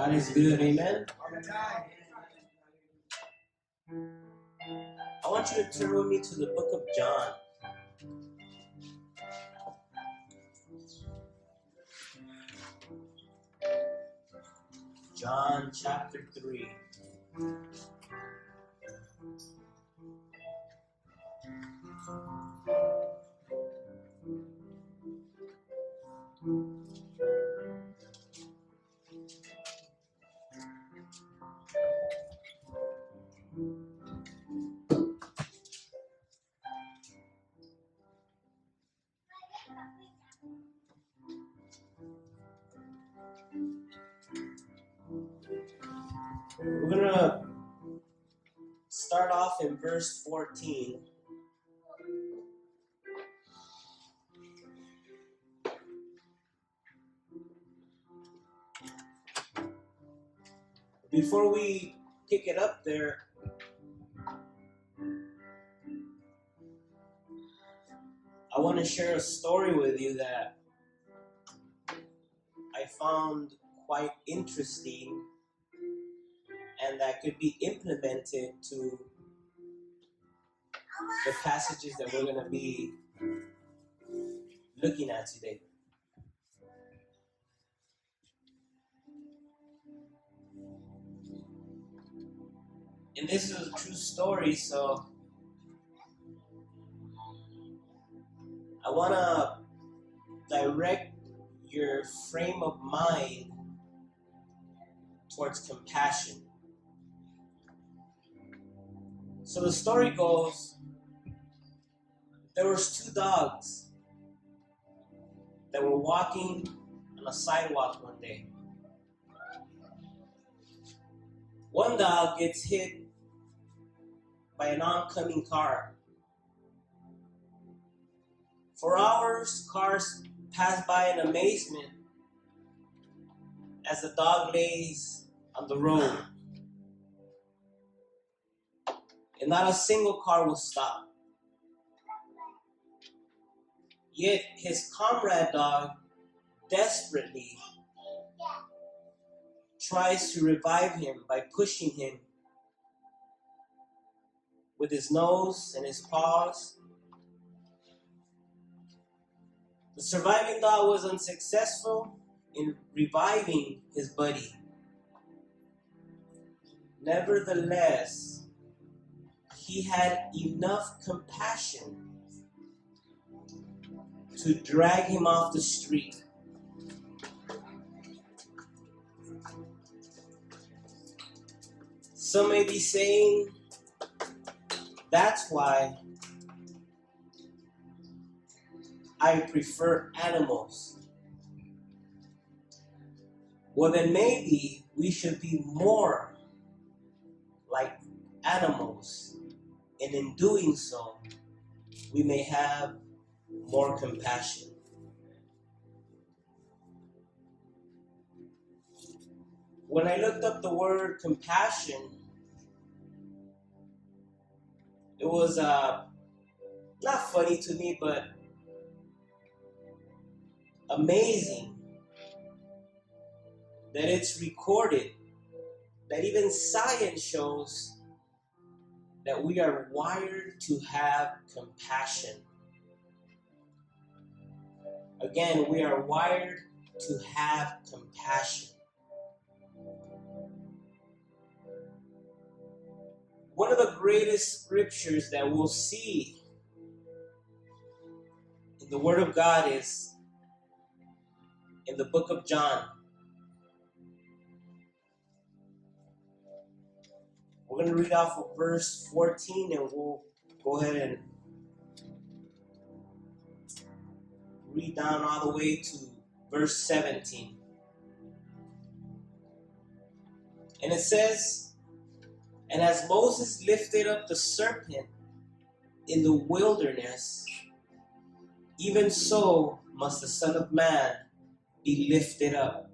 God is good, amen. I want you to turn with me to the book of John. John chapter 3. Start off in verse 14. Before we pick it up there, I want to share a story with you that I found quite interesting and that could be implemented to the passages that we're going to be looking at today. And this is a true story, so I want to direct your frame of mind towards compassion. So the story goes there was two dogs that were walking on a sidewalk one day. One dog gets hit by an oncoming car. For hours, cars pass by in amazement as the dog lays on the road. And not a single car will stop. Yet his comrade dog desperately tries to revive him by pushing him with his nose and his paws. The surviving dog was unsuccessful in reviving his buddy. Nevertheless, he had enough compassion to drag him off the street. Some may be saying that's why I prefer animals. Well, then maybe we should be more like animals. And in doing so, we may have more compassion. When I looked up the word compassion, it was uh, not funny to me, but amazing that it's recorded that even science shows that we are wired to have compassion. Again, we are wired to have compassion. One of the greatest scriptures that we'll see in the Word of God is in the book of John. We're going to read off of verse 14 and we'll go ahead and read down all the way to verse 17. And it says, And as Moses lifted up the serpent in the wilderness, even so must the Son of Man be lifted up.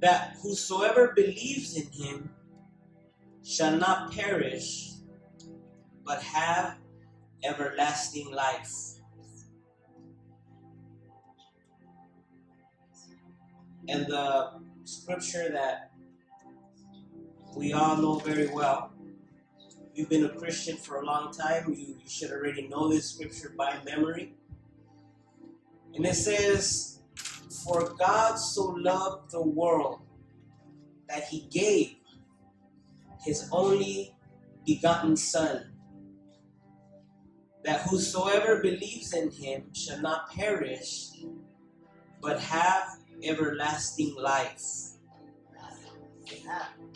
That whosoever believes in him shall not perish, but have everlasting life. and the scripture that we all know very well. You've been a Christian for a long time, you, you should already know this scripture by memory. And it says, For God so loved the world that he gave his only begotten Son, that whosoever believes in him shall not perish, but have everlasting life.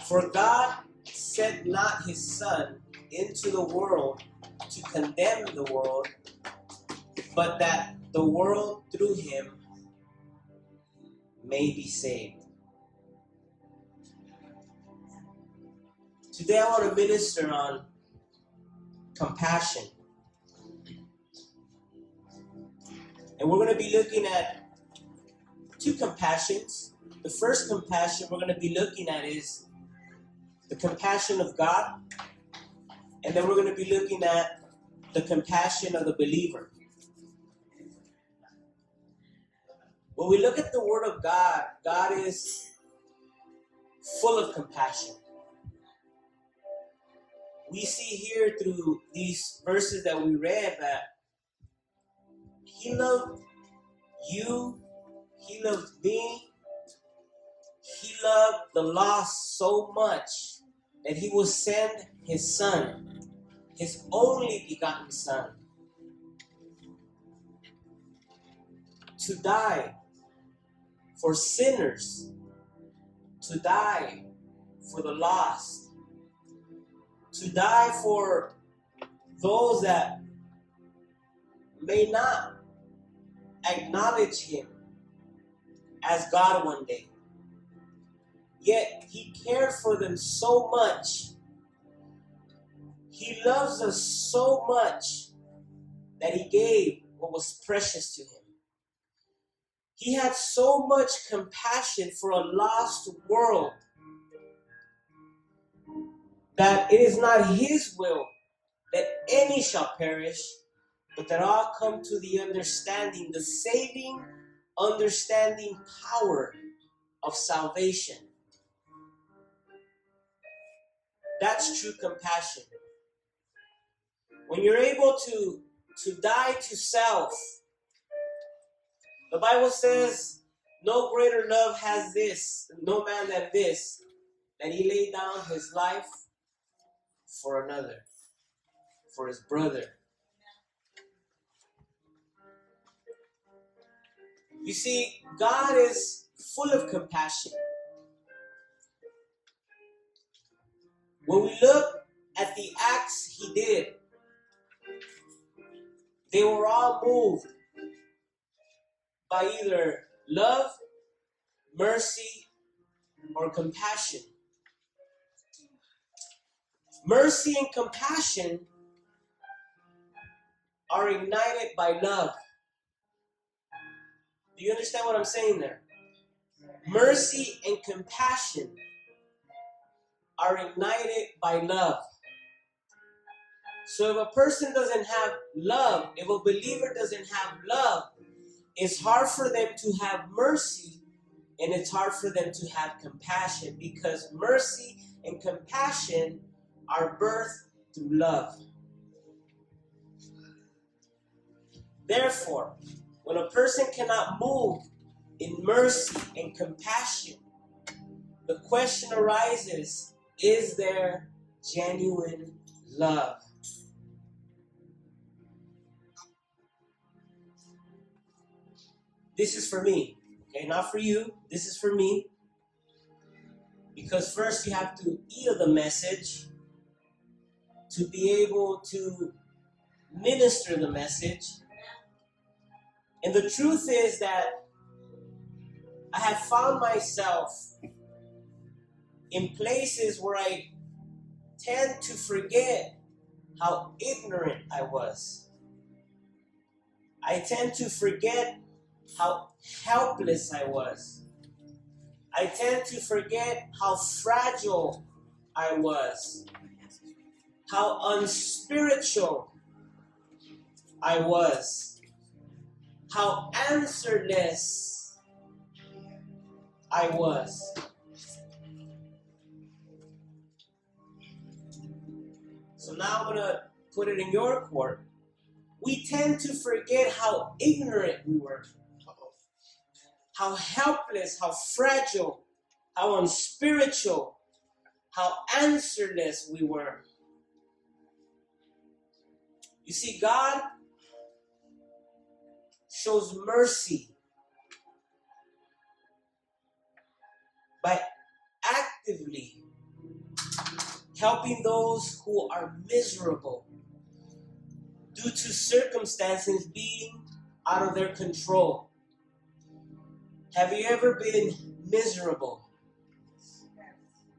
For God sent not his Son into the world to condemn the world, but that the world through him may be saved. Today I want to minister on compassion. And we're going to be looking at two compassions. The first compassion we're going to be looking at is the compassion of God. And then we're going to be looking at the compassion of the believer. When we look at the Word of God, God is full of compassion. We see here through these verses that we read that He loved you, He loved me, He loved the lost so much that He will send His Son, His only begotten Son, to die for sinners, to die for the lost, to die for those that may not acknowledge Him as God one day. Yet He cared for them so much. He loves us so much that He gave what was precious to Him. He had so much compassion for a lost world that it is not his will that any shall perish, but that all come to the understanding, the saving, understanding power of salvation. That's true compassion. When you're able to, to die to self, the Bible says, no greater love has this, no man than this, that he laid down his life for another, for his brother. You see, God is full of compassion. When we look at the acts he did, they were all moved by either love, mercy, or compassion. Mercy and compassion are ignited by love. Do you understand what I'm saying there? Mercy and compassion are ignited by love. So if a person doesn't have love, if a believer doesn't have love, it's hard for them to have mercy and it's hard for them to have compassion because mercy and compassion are birthed through love. Therefore, when a person cannot move in mercy and compassion, the question arises is there genuine love? This is for me, okay? Not for you. This is for me. Because first you have to of the message to be able to minister the message. And the truth is that I have found myself in places where I tend to forget how ignorant I was. I tend to forget how helpless I was. I tend to forget how fragile I was how unspiritual I was, how answerless I was. So now I'm going to put it in your court. We tend to forget how ignorant we were, how helpless, how fragile, how unspiritual, how answerless we were. You see, God shows mercy by actively helping those who are miserable due to circumstances being out of their control. Have you ever been miserable?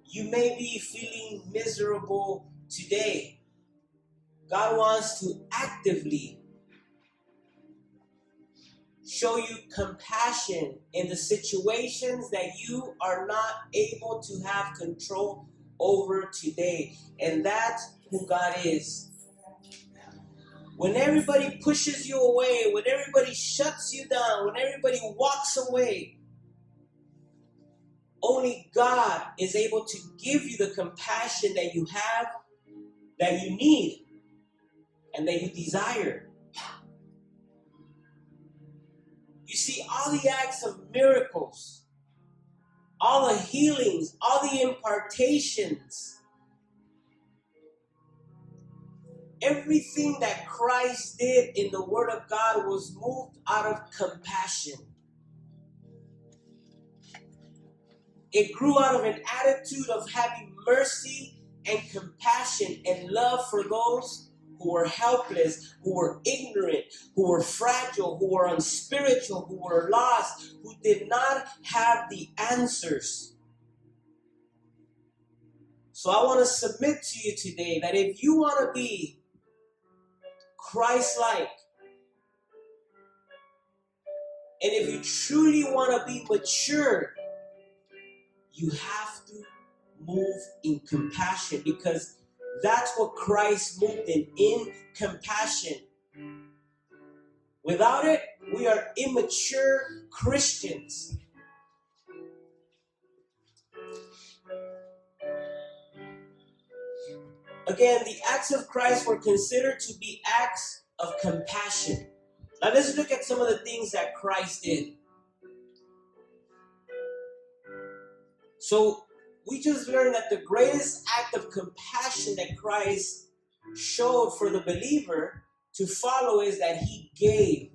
You may be feeling miserable today. God wants to actively show you compassion in the situations that you are not able to have control over today. And that's who God is. When everybody pushes you away, when everybody shuts you down, when everybody walks away, only God is able to give you the compassion that you have, that you need, and that you desire. You see, all the acts of miracles, all the healings, all the impartations, everything that Christ did in the Word of God was moved out of compassion. It grew out of an attitude of having mercy and compassion and love for those who were helpless, who were ignorant, who were fragile, who were unspiritual, who were lost, who did not have the answers. So I want to submit to you today that if you want to be Christ like, and if you truly want to be mature, you have to move in compassion because that's what Christ moved in, in compassion. Without it, we are immature Christians. Again, the acts of Christ were considered to be acts of compassion. Now let's look at some of the things that Christ did. So we just learned that the greatest act of compassion that Christ showed for the believer to follow is that he gave.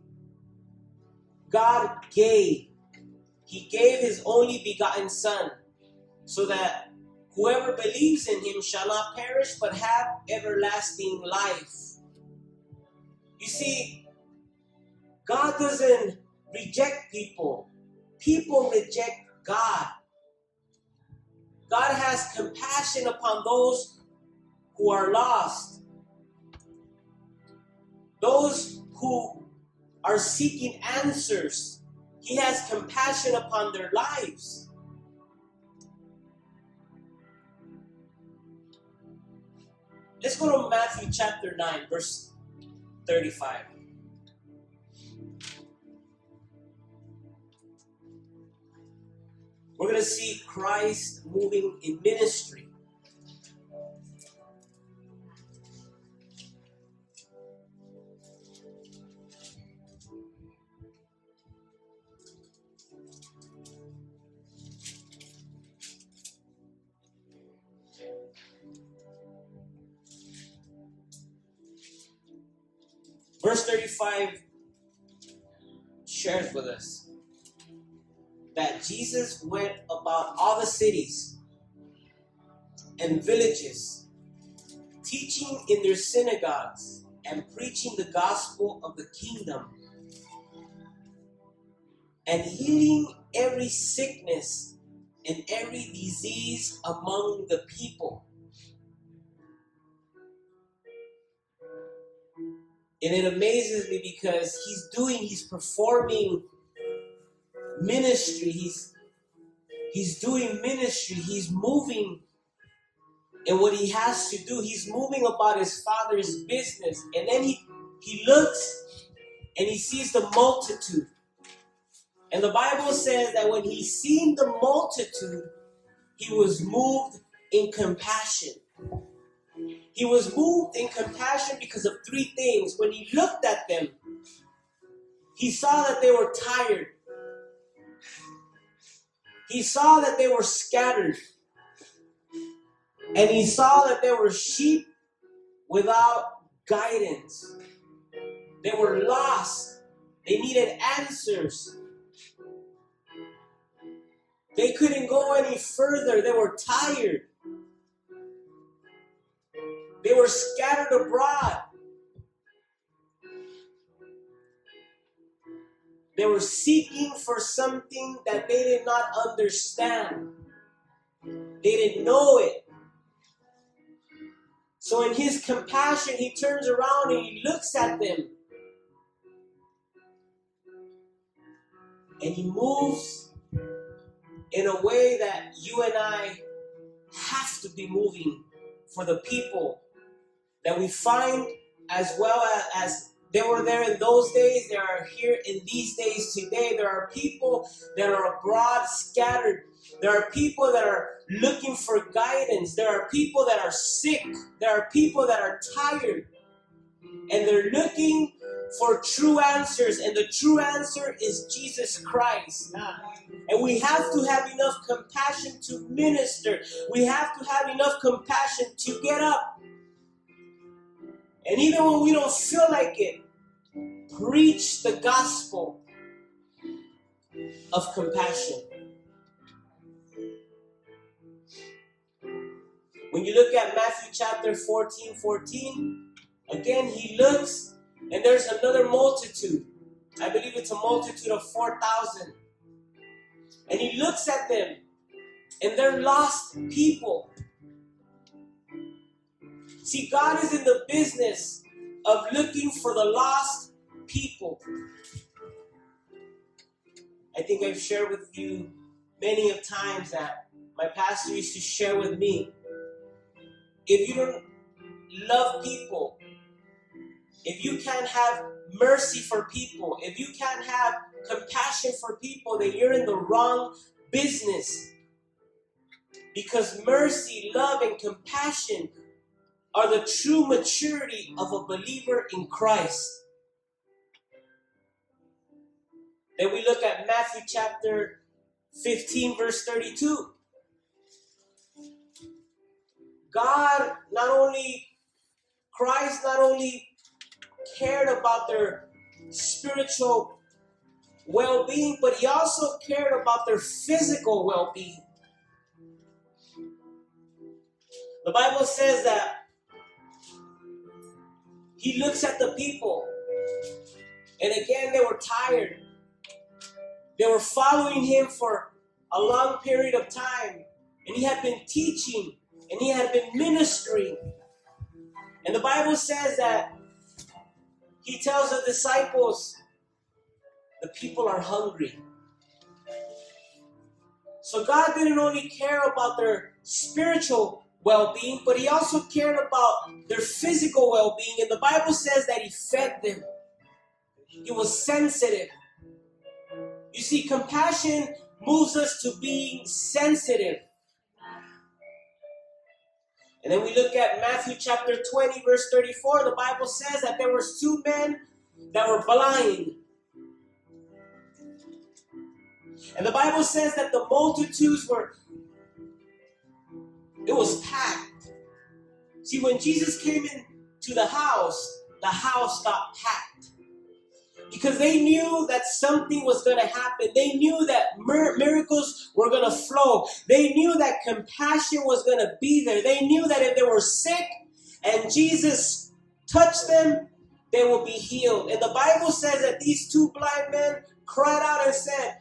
God gave. He gave his only begotten Son so that whoever believes in him shall not perish but have everlasting life. You see, God doesn't reject people, people reject God. God has compassion upon those who are lost, those who are seeking answers. He has compassion upon their lives. Let's go to Matthew chapter 9, verse 35. We're going to see Christ moving in ministry. Verse 35 shares with us that Jesus went about all the cities and villages, teaching in their synagogues and preaching the gospel of the kingdom and healing every sickness and every disease among the people. And it amazes me because he's doing, he's performing ministry. He's he's doing ministry. He's moving and what he has to do. He's moving about his father's business. And then he he looks and he sees the multitude. And the Bible says that when he seen the multitude, he was moved in compassion. He was moved in compassion because of three things. When he looked at them, he saw that they were tired. He saw that they were scattered. And he saw that they were sheep without guidance. They were lost. They needed answers. They couldn't go any further. They were tired. They were scattered abroad. They were seeking for something that they did not understand. They didn't know it. So, in his compassion, he turns around and he looks at them. And he moves in a way that you and I have to be moving for the people that we find as well as they were there in those days, they are here in these days today. There are people that are abroad, scattered. There are people that are looking for guidance. There are people that are sick. There are people that are tired. And they're looking for true answers. And the true answer is Jesus Christ. And we have to have enough compassion to minister. We have to have enough compassion to get up. And even when we don't feel like it, preach the gospel of compassion. When you look at Matthew chapter 14 14, again, he looks and there's another multitude. I believe it's a multitude of 4,000. And he looks at them and they're lost people. See, God is in the business of looking for the lost people. I think I've shared with you many of times that my pastor used to share with me. If you don't love people, if you can't have mercy for people, if you can't have compassion for people, then you're in the wrong business. Because mercy, love, and compassion are the true maturity of a believer in Christ. Then we look at Matthew chapter 15, verse 32. God not only, Christ not only cared about their spiritual well being, but he also cared about their physical well being. The Bible says that he looks at the people. And again, they were tired. They were following him for a long period of time. And he had been teaching and he had been ministering. And the Bible says that he tells the disciples, the people are hungry. So God didn't only care about their spiritual well being, but He also cared about their physical well being. And the Bible says that He fed them, He was sensitive. You see, compassion moves us to being sensitive. And then we look at Matthew chapter 20, verse 34. The Bible says that there was two men that were blind. And the Bible says that the multitudes were it was packed. See, when Jesus came into the house, the house got packed. Because they knew that something was going to happen. They knew that miracles were going to flow. They knew that compassion was going to be there. They knew that if they were sick and Jesus touched them, they will be healed. And the Bible says that these two blind men cried out and said,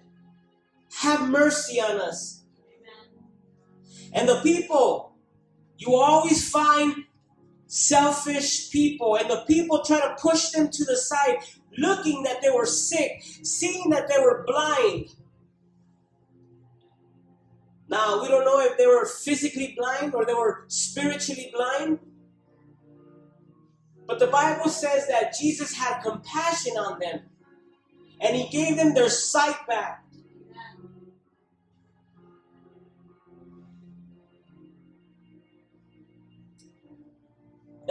Have mercy on us. And the people, you always find selfish people, and the people try to push them to the side, looking that they were sick, seeing that they were blind. Now, we don't know if they were physically blind or they were spiritually blind. But the Bible says that Jesus had compassion on them. and he gave them their sight back.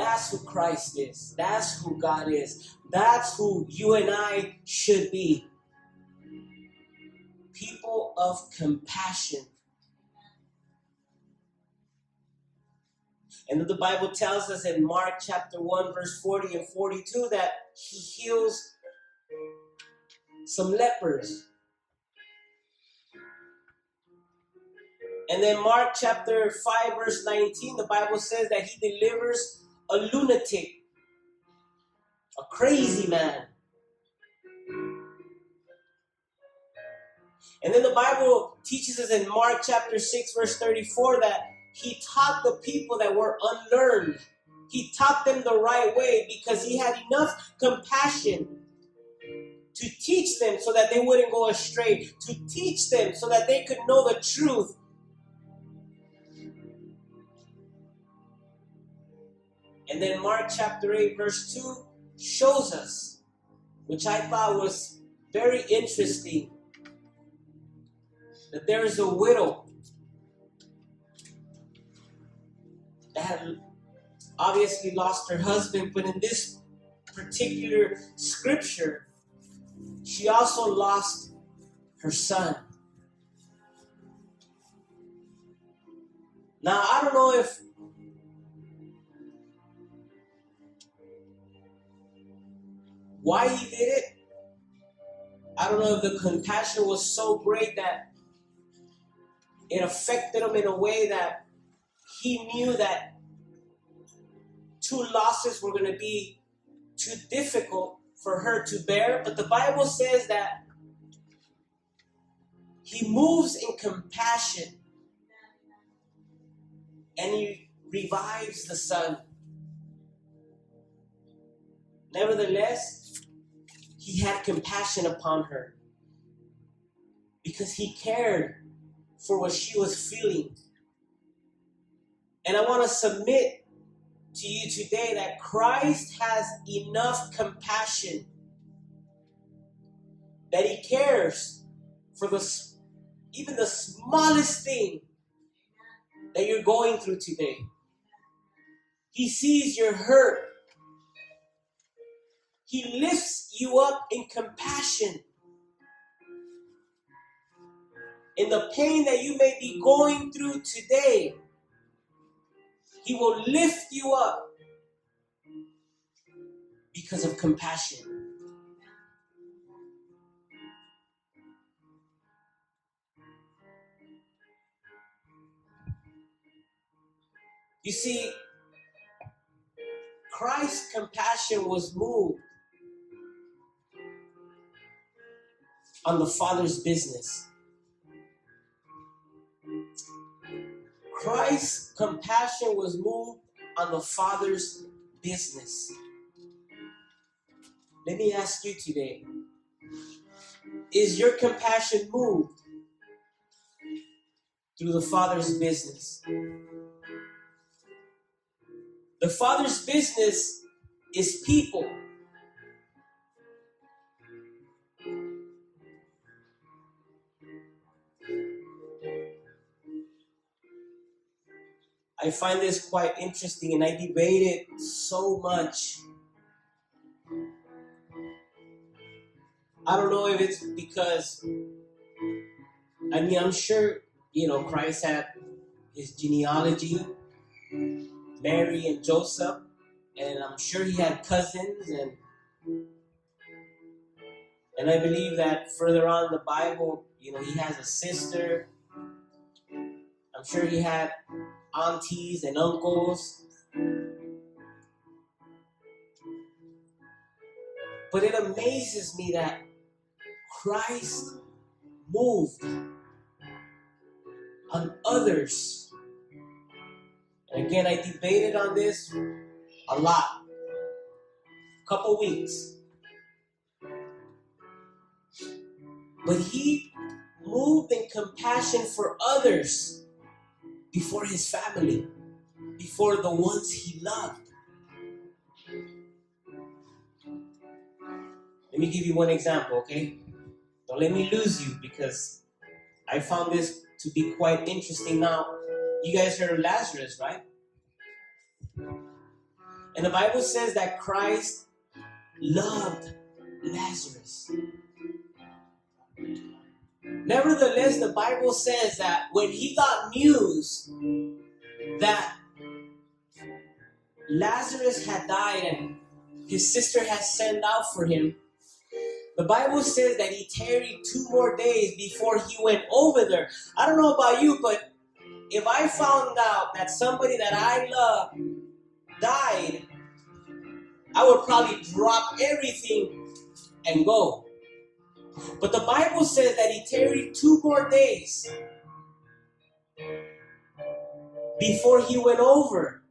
That's who Christ is. That's who God is. That's who you and I should be. People of compassion. And the Bible tells us in Mark chapter 1, verse 40 and 42 that he heals some lepers. And then Mark chapter 5, verse 19, the Bible says that he delivers a lunatic, a crazy man. And then the Bible teaches us in Mark chapter 6, verse 34, that he taught the people that were unlearned. He taught them the right way because he had enough compassion to teach them so that they wouldn't go astray, to teach them so that they could know the truth. And then Mark chapter 8, verse 2 shows us, which I thought was very interesting, that there is a widow that had obviously lost her husband, but in this particular scripture, she also lost her son. Now, I don't know if why he did it. I don't know if the compassion was so great that it affected him in a way that he knew that two losses were going to be too difficult for her to bear. But the Bible says that he moves in compassion and he revives the son. Nevertheless, he had compassion upon her because he cared for what she was feeling. And I want to submit to you today that Christ has enough compassion that he cares for the even the smallest thing that you're going through today. He sees your hurt. He lifts you up in compassion. In the pain that you may be going through today, he will lift you up because of compassion. You see, Christ's compassion was moved on the Father's business. Christ's compassion was moved on the Father's business. Let me ask you today Is your compassion moved through the Father's business? The Father's business is people. I find this quite interesting and I debate it so much. I don't know if it's because, I mean, I'm sure, you know, Christ had his genealogy, Mary and Joseph, and I'm sure he had cousins and and I believe that further on the Bible, you know, he has a sister. I'm sure he had aunties and uncles. But it amazes me that Christ moved on others. And again, I debated on this a lot. A couple weeks. But he moved in compassion for others before his family, before the ones he loved. Let me give you one example, okay? Don't let me lose you because I found this to be quite interesting. Now, you guys heard of Lazarus, right? And the Bible says that Christ loved Lazarus. Nevertheless, the Bible says that when he got news that Lazarus had died and his sister had sent out for him, the Bible says that he tarried two more days before he went over there. I don't know about you, but if I found out that somebody that I love died, I would probably drop everything and go. But the Bible says that he tarried two more days before he went over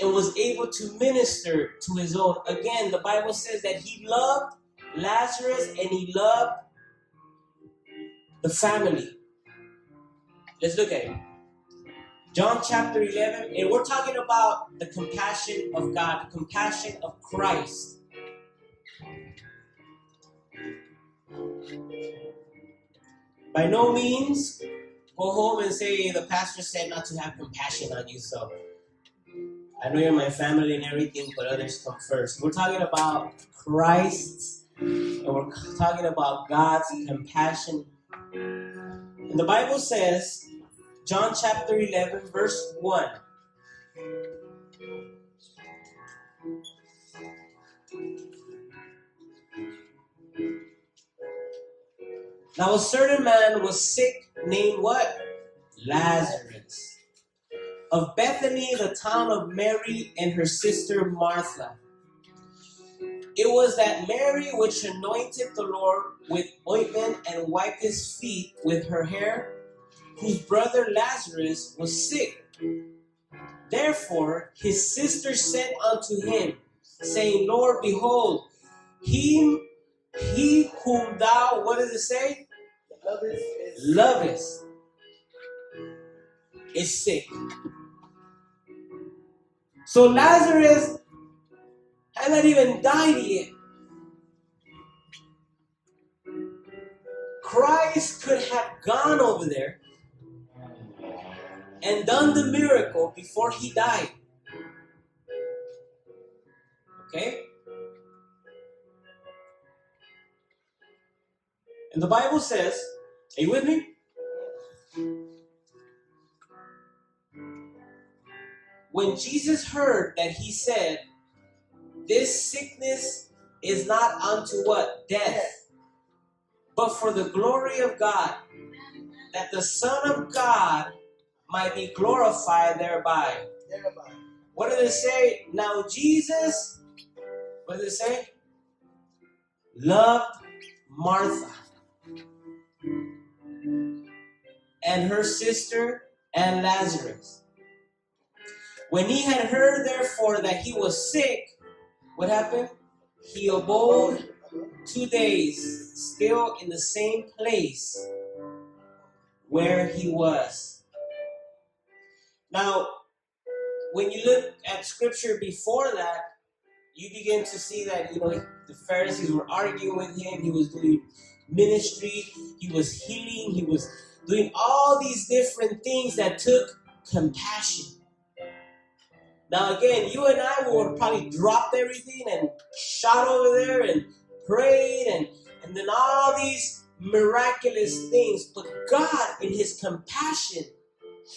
and was able to minister to his own. Again, the Bible says that he loved Lazarus and he loved the family. Let's look at it. John chapter 11, and we're talking about the compassion of God, the compassion of Christ. By no means go home and say the pastor said not to have compassion on you, so I know you're my family and everything, but others come first. We're talking about Christ's, and we're talking about God's compassion. And the Bible says, John chapter 11, verse 1. Now a certain man was sick, named what? Lazarus. Of Bethany, the town of Mary and her sister Martha. It was that Mary which anointed the Lord with ointment and wiped his feet with her hair, whose brother Lazarus was sick. Therefore his sister sent unto him, saying, Lord, behold, he, he whom thou, what does it say? Lovest is sick. So Lazarus had not even died yet. Christ could have gone over there and done the miracle before he died. Okay? And the Bible says, are you with me? When Jesus heard that he said, This sickness is not unto what? Death, but for the glory of God, that the Son of God might be glorified thereby. What did it say? Now Jesus, what did it say? Loved Martha and her sister and Lazarus. When he had heard, therefore, that he was sick, what happened? He abode two days still in the same place where he was. Now, when you look at scripture before that, you begin to see that, you know, the Pharisees were arguing with him. He was doing ministry, he was healing, he was doing all these different things that took compassion. Now, again, you and I would probably dropped everything and shot over there and prayed and, and then all these miraculous things. But God, in His compassion,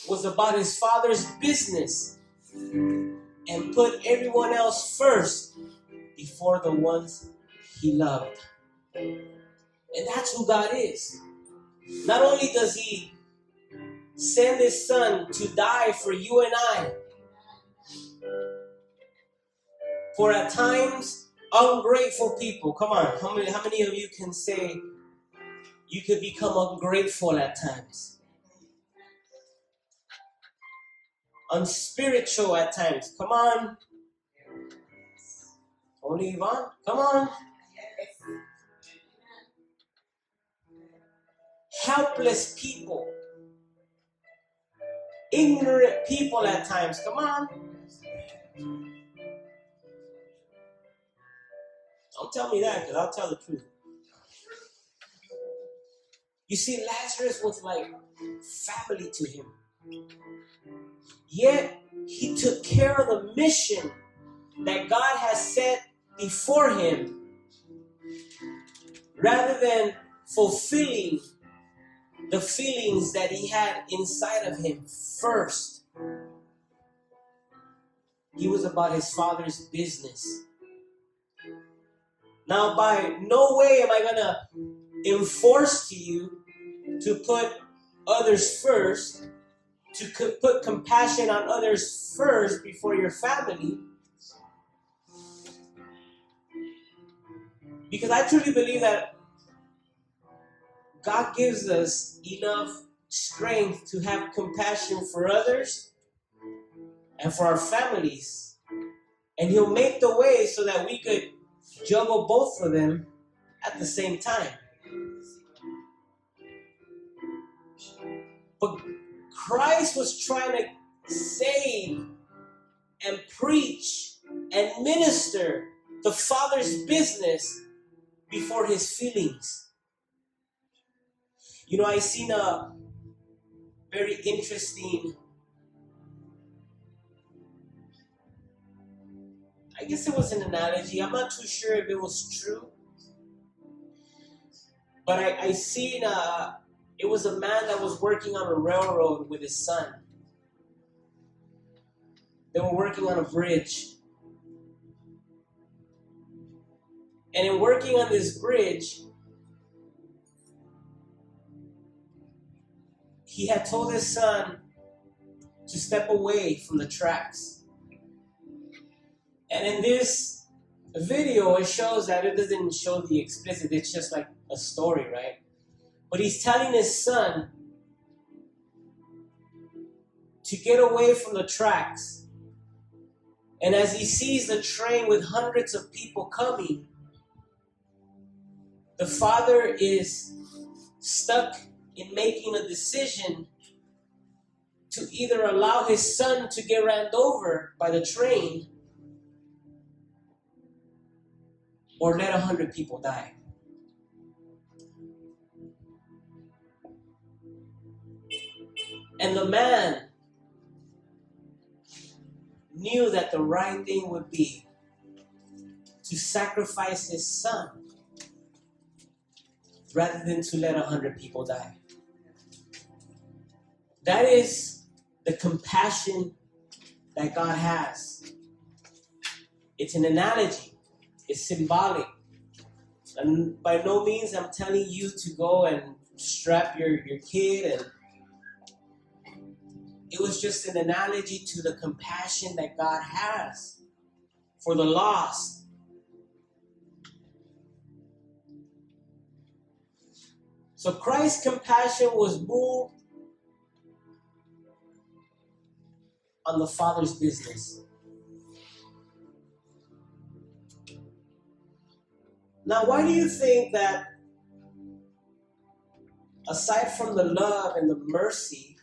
was about His Father's business and put everyone else first before the ones He loved. And that's who God is. Not only does He send His Son to die for you and I, for at times ungrateful people. Come on, how many, how many of you can say you could become ungrateful at times? Unspiritual at times. Come on. Only Yvonne? Come on. Helpless people. Ignorant people at times. Come on. Don't tell me that because I'll tell the truth. You see, Lazarus was like family to him. Yet, he took care of the mission that God has set before him rather than fulfilling the feelings that he had inside of him first. He was about his father's business. Now, by no way am I going to enforce to you to put others first, to co- put compassion on others first before your family. Because I truly believe that God gives us enough strength to have compassion for others and for our families. And He'll make the way so that we could juggle both of them at the same time. But Christ was trying to save and preach and minister the Father's business before his feelings. You know, I seen a very interesting I guess it was an analogy. I'm not too sure if it was true. But I, I seen a, it was a man that was working on a railroad with his son. They were working on a bridge. And in working on this bridge, he had told his son to step away from the tracks. And in this video, it shows that it doesn't show the explicit, it's just like a story, right? But he's telling his son to get away from the tracks. And as he sees the train with hundreds of people coming, the father is stuck in making a decision to either allow his son to get ran over by the train or let a hundred people die. And the man knew that the right thing would be to sacrifice his son rather than to let a hundred people die. That is the compassion that God has. It's an analogy, it's symbolic. And by no means I'm telling you to go and strap your, your kid and it was just an analogy to the compassion that God has for the lost. So Christ's compassion was moved on the Father's business. Now, why do you think that aside from the love and the mercy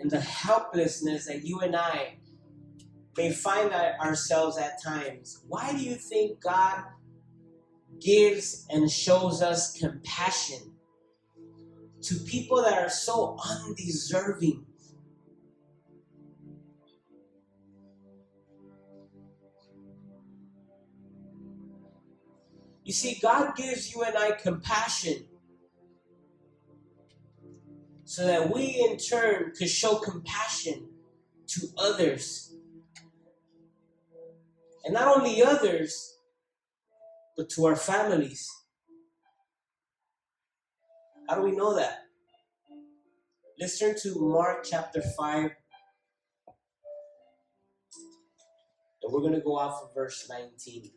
and the helplessness that you and I may find ourselves at times, why do you think God gives and shows us compassion to people that are so undeserving? You see, God gives you and I compassion so that we in turn could show compassion to others. And not only others, but to our families. How do we know that? Let's turn to Mark chapter 5. And we're going to go off of verse 19.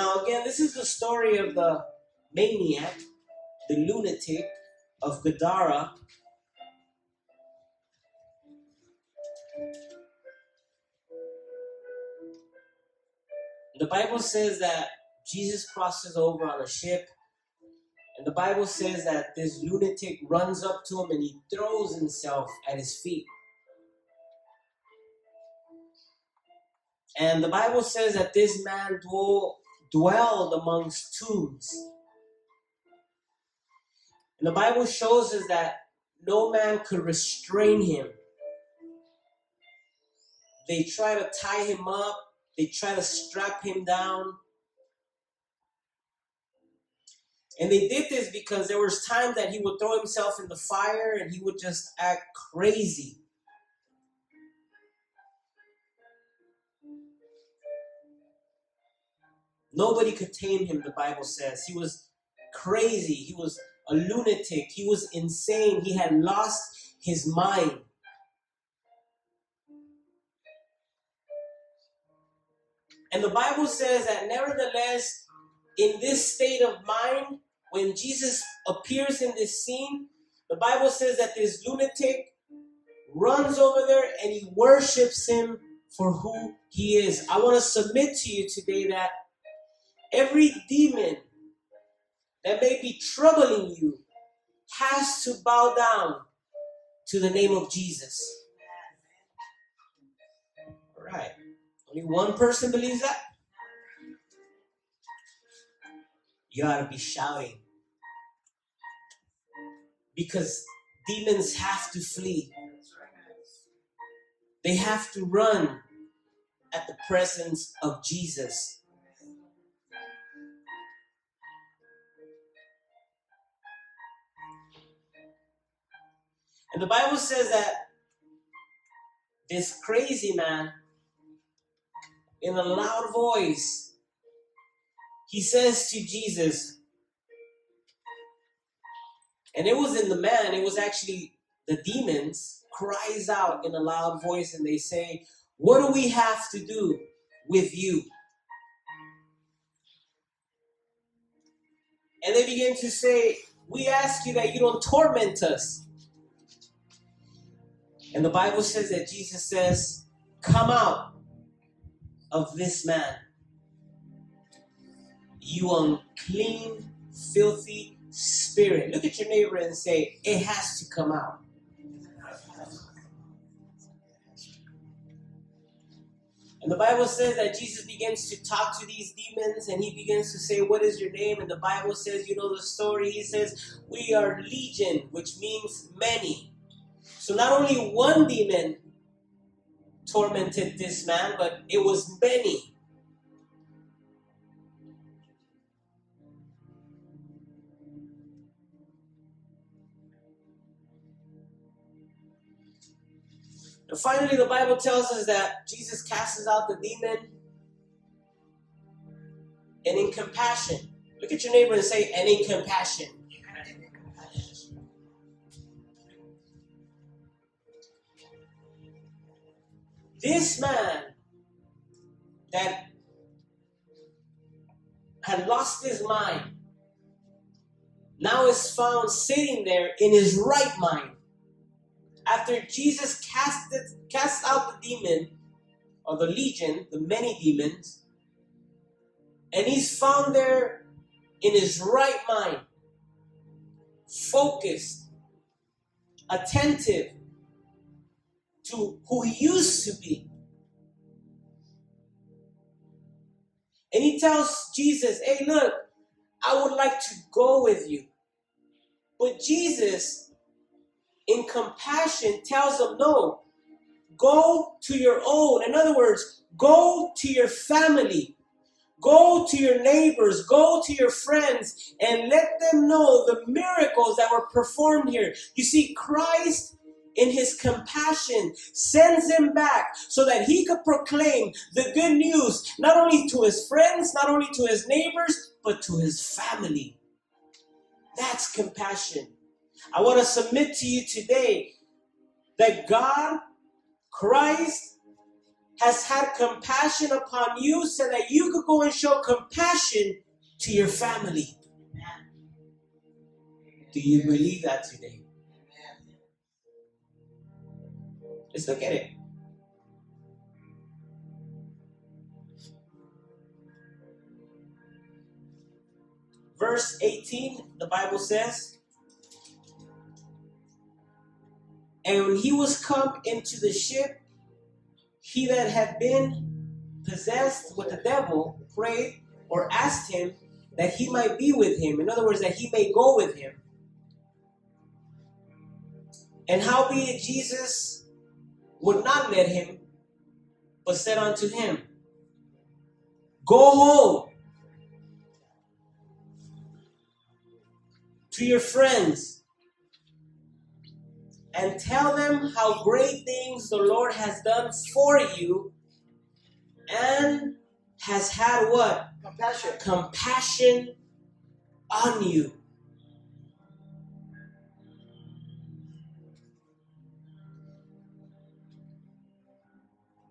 Now, again, this is the story of the maniac, the lunatic of Gadara. The Bible says that Jesus crosses over on a ship. And the Bible says that this lunatic runs up to him and he throws himself at his feet. And the Bible says that this man dwell, dwelled amongst tombs. And the Bible shows us that no man could restrain him. They try to tie him up, they try to strap him down. And they did this because there was times that he would throw himself in the fire and he would just act crazy. Nobody could tame him, the Bible says. He was crazy. He was a lunatic. He was insane. He had lost his mind. And the Bible says that nevertheless, in this state of mind, when Jesus appears in this scene, the Bible says that this lunatic runs over there and he worships him for who he is. I want to submit to you today that every demon that may be troubling you has to bow down to the name of Jesus. All right. Only one person believes that? You ought to be shouting. Because demons have to flee, they have to run at the presence of Jesus. And the Bible says that this crazy man, in a loud voice, he says to Jesus, and it was in the man, it was actually the demons, cries out in a loud voice and they say, What do we have to do with you? And they begin to say, We ask you that you don't torment us. And the Bible says that Jesus says, Come out of this man, you unclean, filthy spirit. Look at your neighbor and say, It has to come out. And the Bible says that Jesus begins to talk to these demons and he begins to say, What is your name? And the Bible says, You know the story. He says, We are legion, which means many. So not only one demon tormented this man, but it was many. And finally, the Bible tells us that Jesus casts out the demon and in compassion. Look at your neighbor and say, and in compassion. This man that had lost his mind now is found sitting there in his right mind. After Jesus casted, cast out the demon, or the legion, the many demons, and he's found there in his right mind, focused, attentive, to who he used to be. And he tells Jesus, Hey, look, I would like to go with you. But Jesus, in compassion, tells him, No, go to your own. In other words, go to your family. Go to your neighbors, go to your friends, and let them know the miracles that were performed here. You see, Christ in his compassion, sends him back so that he could proclaim the good news not only to his friends, not only to his neighbors, but to his family. That's compassion. I want to submit to you today that God, Christ, has had compassion upon you so that you could go and show compassion to your family. Do you believe that today? Let's look at it. verse 18, the Bible says, And when he was come into the ship, he that had been possessed with the devil prayed or asked him that he might be with him. In other words, that he may go with him. And howbeit Jesus would not let him, but said unto him, Go home to your friends and tell them how great things the Lord has done for you and has had what? Compassion. Compassion on you.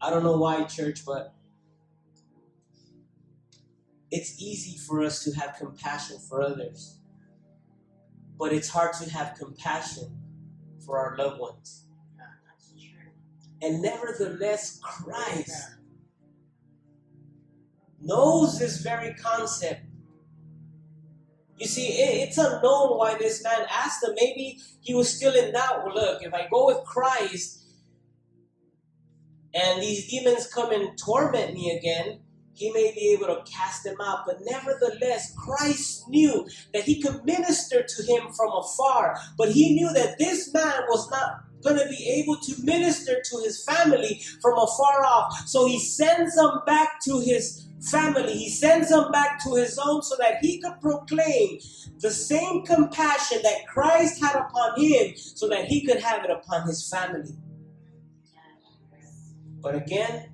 I don't know why, church, but it's easy for us to have compassion for others, but it's hard to have compassion for our loved ones. And nevertheless, Christ knows this very concept. You see, it, it's unknown why this man asked him. Maybe he was still in doubt. Well, look, if I go with Christ and these demons come and torment me again, he may be able to cast them out. But nevertheless, Christ knew that he could minister to him from afar. But he knew that this man was not going to be able to minister to his family from afar off. So he sends them back to his family. He sends them back to his own so that he could proclaim the same compassion that Christ had upon him so that he could have it upon his family. But again,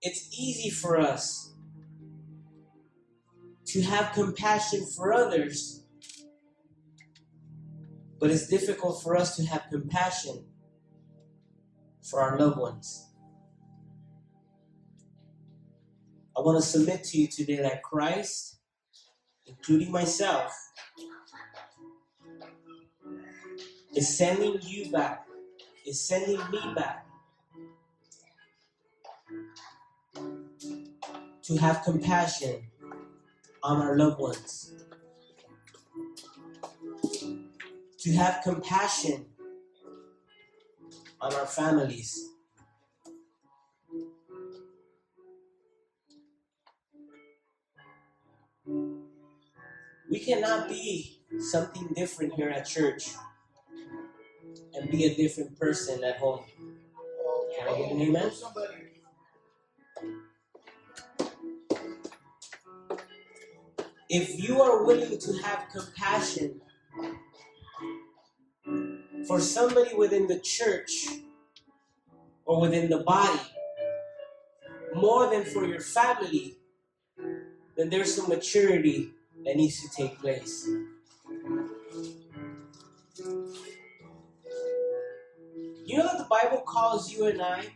it's easy for us to have compassion for others, but it's difficult for us to have compassion for our loved ones. I want to submit to you today that Christ, including myself, is sending you back, is sending me back to have compassion on our loved ones, to have compassion on our families. We cannot be something different here at church and be a different person at home. Can I get an amen? If you are willing to have compassion for somebody within the church or within the body more than for your family, then there's some maturity that needs to take place. You know that the Bible calls you and I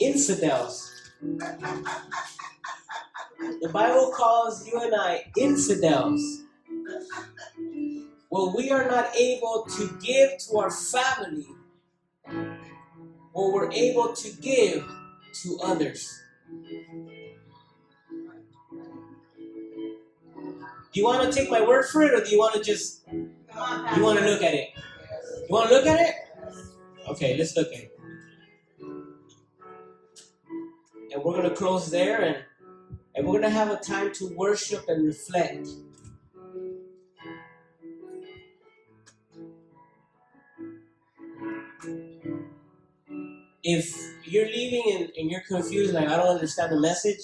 infidels. The Bible calls you and I infidels. Well, we are not able to give to our family what we're able to give to others. Do you want to take my word for it, or do you want to just you want to look at it? You want to look at it? Okay, let's look at it. And we're gonna close there, and and we're gonna have a time to worship and reflect. If you're leaving and, and you're confused, like I don't understand the message,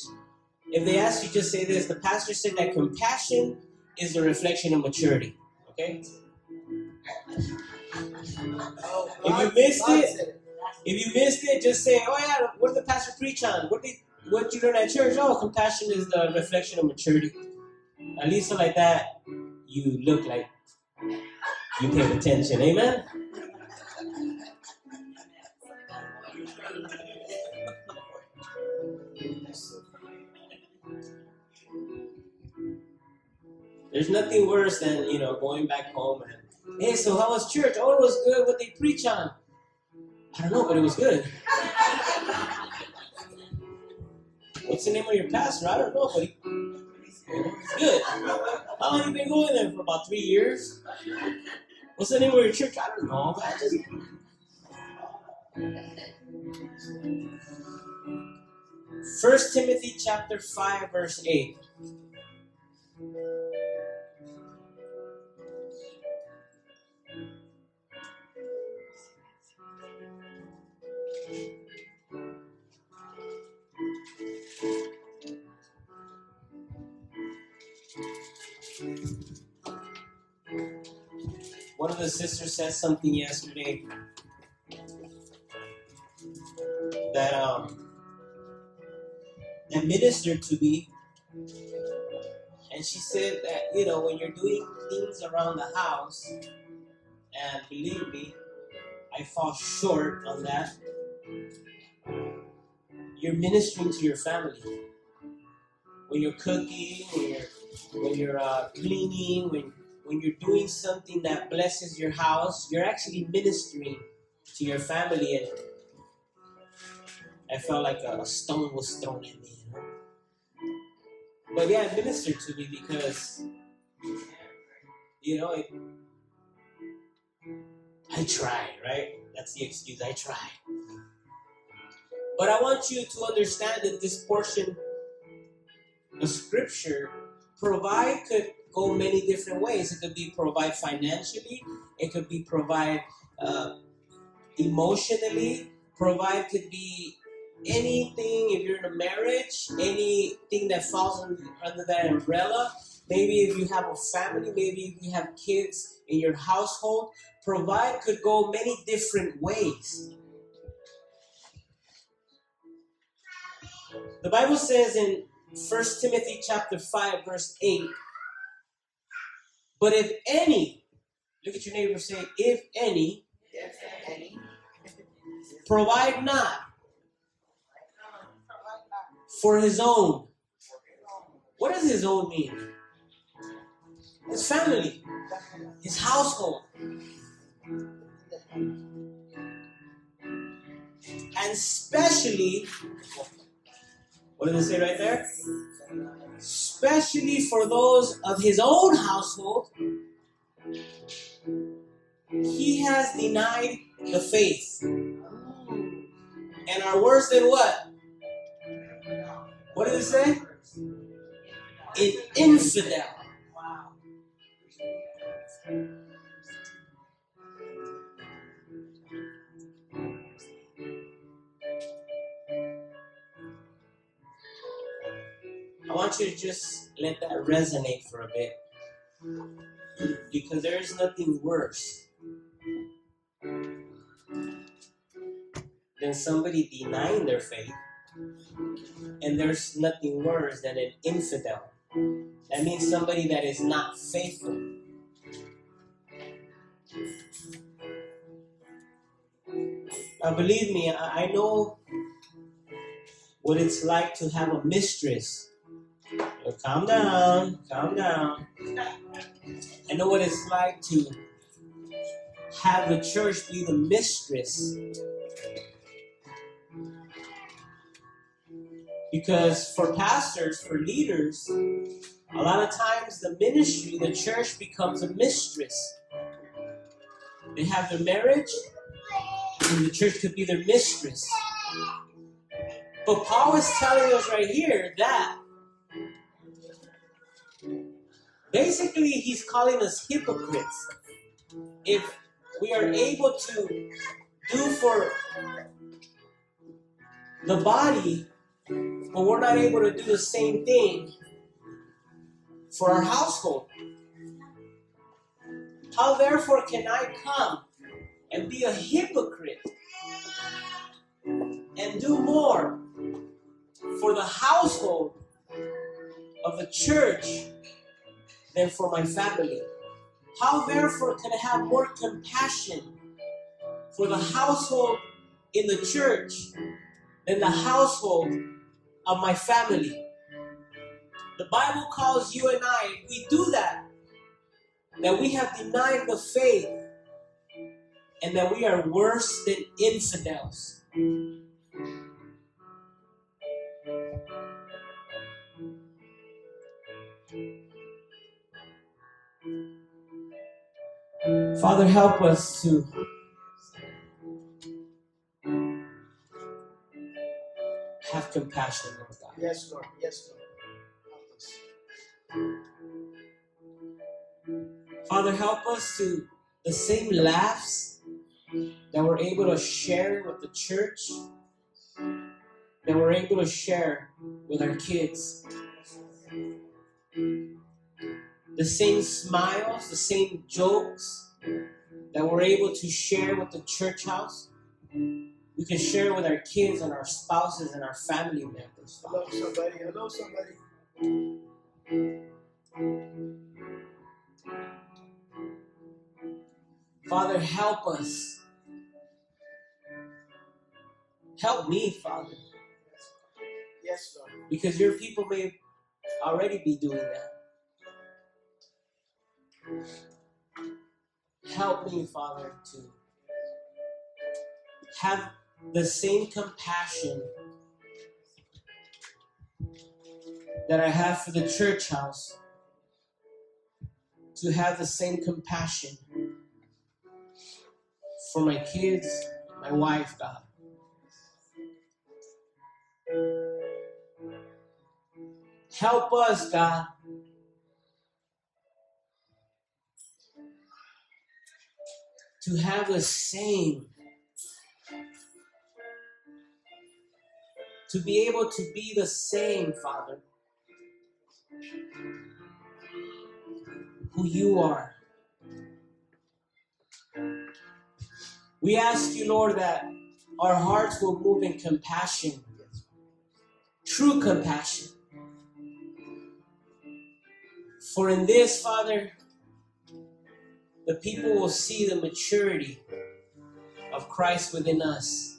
if they ask you, just say this: the pastor said that compassion is the reflection of maturity. Okay. If you missed it- If you missed it, just say, "Oh yeah, what did the pastor preach on? What did what you learn at church? Oh, compassion is the reflection of maturity." At least so like that, you look like you paid attention. Amen. There's nothing worse than you know going back home and hey, so how was church? Oh, it was good. What they preach on? I don't know, but it was good. What's the name of your pastor? I don't know, but it's good. How long you been going there for? About three years. What's the name of your church? I don't know. I just First Timothy chapter five verse eight. The sisters said something yesterday that um that ministered to me. And she said that, you know, when you're doing things around the house, and believe me, I fall short on that. You're ministering to your family. When you're cooking, when you're when you're uh, cleaning, when when you're doing something that blesses your house, you're actually ministering to your family. And I felt like a, stone was thrown at me. You know? But yeah, it ministered to me because, you know, it, I try, right? That's the excuse. I try. But I want you to understand that this portion of scripture provide could go many different ways. It could be provide financially. It could be provide uh, emotionally. Provide could be anything. If you're in a marriage, anything that falls under, that umbrella. Maybe if you have a family, maybe if you have kids in your household. Provide could go many different ways. The Bible says in 1 Timothy chapter 5 verse 8 but if any look at your neighbor say if any provide not for his own. What does his own mean? His family his household. And especially what does it say right there? Especially for those of his own household, he has denied the faith and are worse than what? What does it say? An infidel. I want you to just let that resonate for a bit. Because there is nothing worse than somebody denying their faith. And there's nothing worse than an infidel. That means somebody that is not faithful. Now, believe me, I I know what it's like to have a mistress. Oh, calm down, calm down. I know what it's like to have the church be the mistress. Because for pastors, for leaders, a lot of times the ministry, the church becomes a mistress. They have their marriage, and the church could be their mistress. But Paul is telling us right here that basically he's calling us hypocrites. If we are able to do for the body, but we're not able to do the same thing for our household. How therefore can I come and be a hypocrite and do more for the household of the church than for my family? How therefore can I have more compassion for the household in the church than the household of my family? The Bible calls you and I, we do that, that we have denied the faith and that we are worse than infidels. Father, help us to have compassion, Lord God. Yes, Lord. Yes, Lord. Help us. Father, help us to the same laughs that we're able to share with the church, that we're able to share with our kids. The same smiles, the same jokes that we're able to share with the church house, we can share with our kids and our spouses and our family members. Father. Hello, somebody. Hello, somebody. Father, help us. Help me, Father, Yes, Lord. because your people may already be doing that. Help me, Father, to have the same compassion that I have for the church house, to have the same compassion for my kids, my wife, God. Help us, God. To have the same, to be able to be the same, Father, who you are. We ask you, Lord, that our hearts will move in compassion, true compassion. For in this, Father, the people will see the maturity of Christ within us.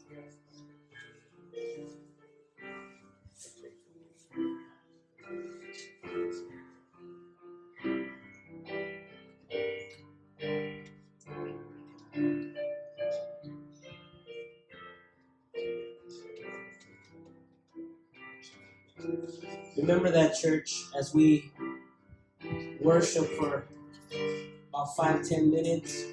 Remember that, church, as we worship for about five, ten minutes.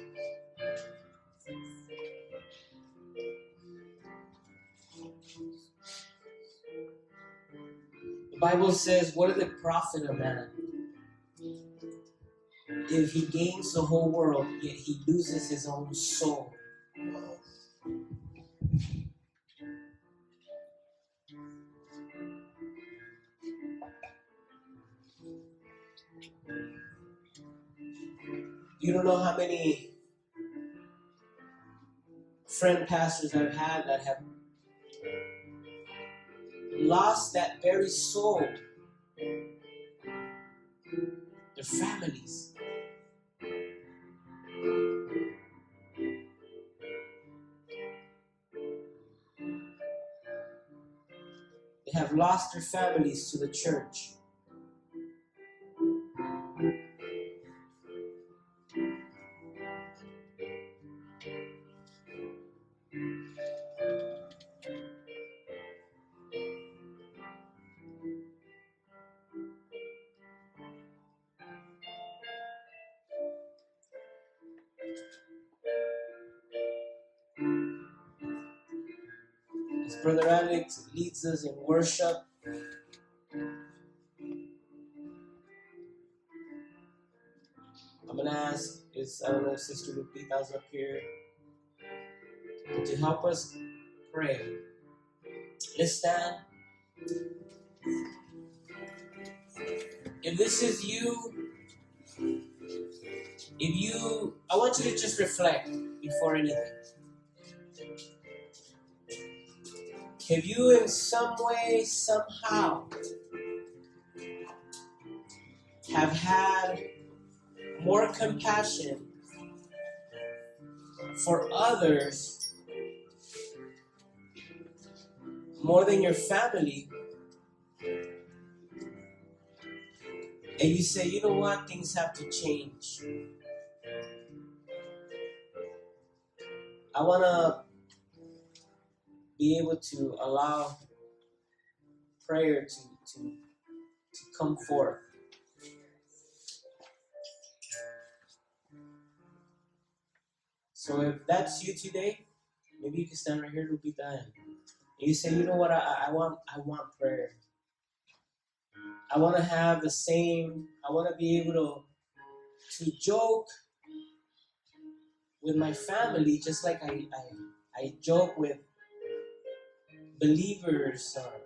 The Bible says, What is the profit of man if he gains the whole world, yet he loses his own soul? You don't know how many friend pastors I've had that have lost that very soul, their families. They have lost their families to the church. Alex leads us in worship, I'm gonna ask is I don't know Sister Lupita's up here to help us pray. Let's stand. If this is you, if you, I want you to just reflect before anything. Have you, in some way, somehow, have had more compassion for others more than your family? And you say, you know what, things have to change. I want to be able to allow prayer to, to, to come forth. So if that's you today, maybe you can stand right here, Lupita, and you say, you know what, I, I want I want prayer. I want to have the same, I want to be able to to joke with my family just like I, I, I joke with believers, uh,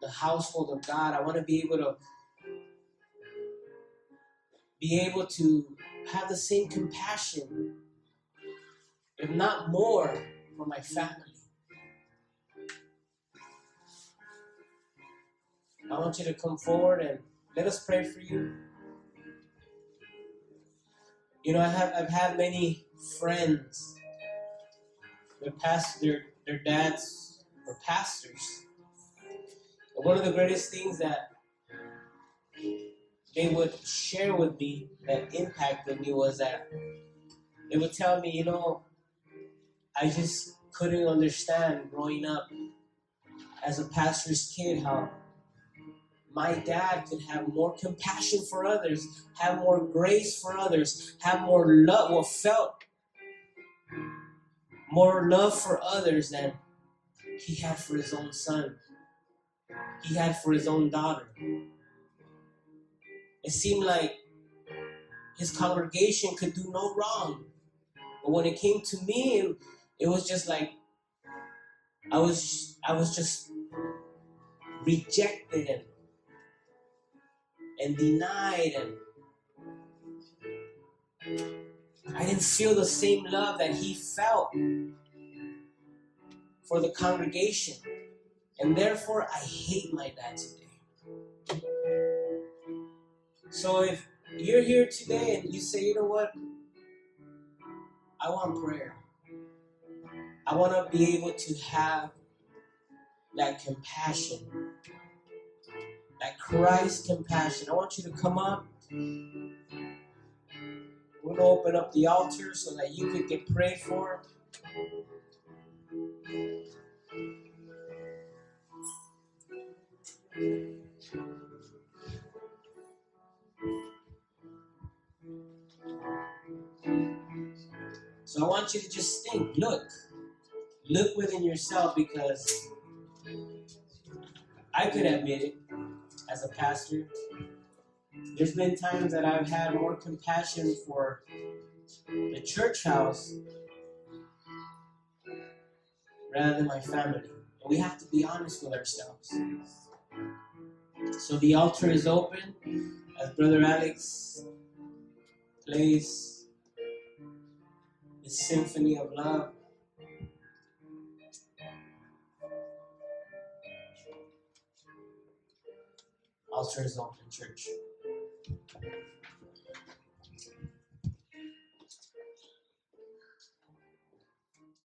the household of God. I want to be able to be able to have the same compassion, if not more, for my family. I want you to come forward and let us pray for you. You know, I have I've had many friends. Their past their their dads pastors. And one of the greatest things that they would share with me that impacted me was that they would tell me, you know, I just couldn't understand growing up as a pastor's kid how my dad could have more compassion for others, have more grace for others, have more love, well, felt more love for others than he had for his own son, he had for his own daughter. It seemed like his congregation could do no wrong. But when it came to me, it was just like I was I was just rejected and and denied and I didn't feel the same love that he felt for the congregation. And therefore I hate my dad today. So if you're here today and you say, you know what? I want prayer. I want to be able to have that compassion that Christ compassion. I want you to come up. We're going to open up the altar so that you could get prayed for. So I want you to just think, look, look within yourself because I could admit it as a pastor. There's been times that I've had more compassion for the church house rather than my family. And we have to be honest with ourselves. So the altar is open as Brother Alex plays the symphony of love. Altar is open, church.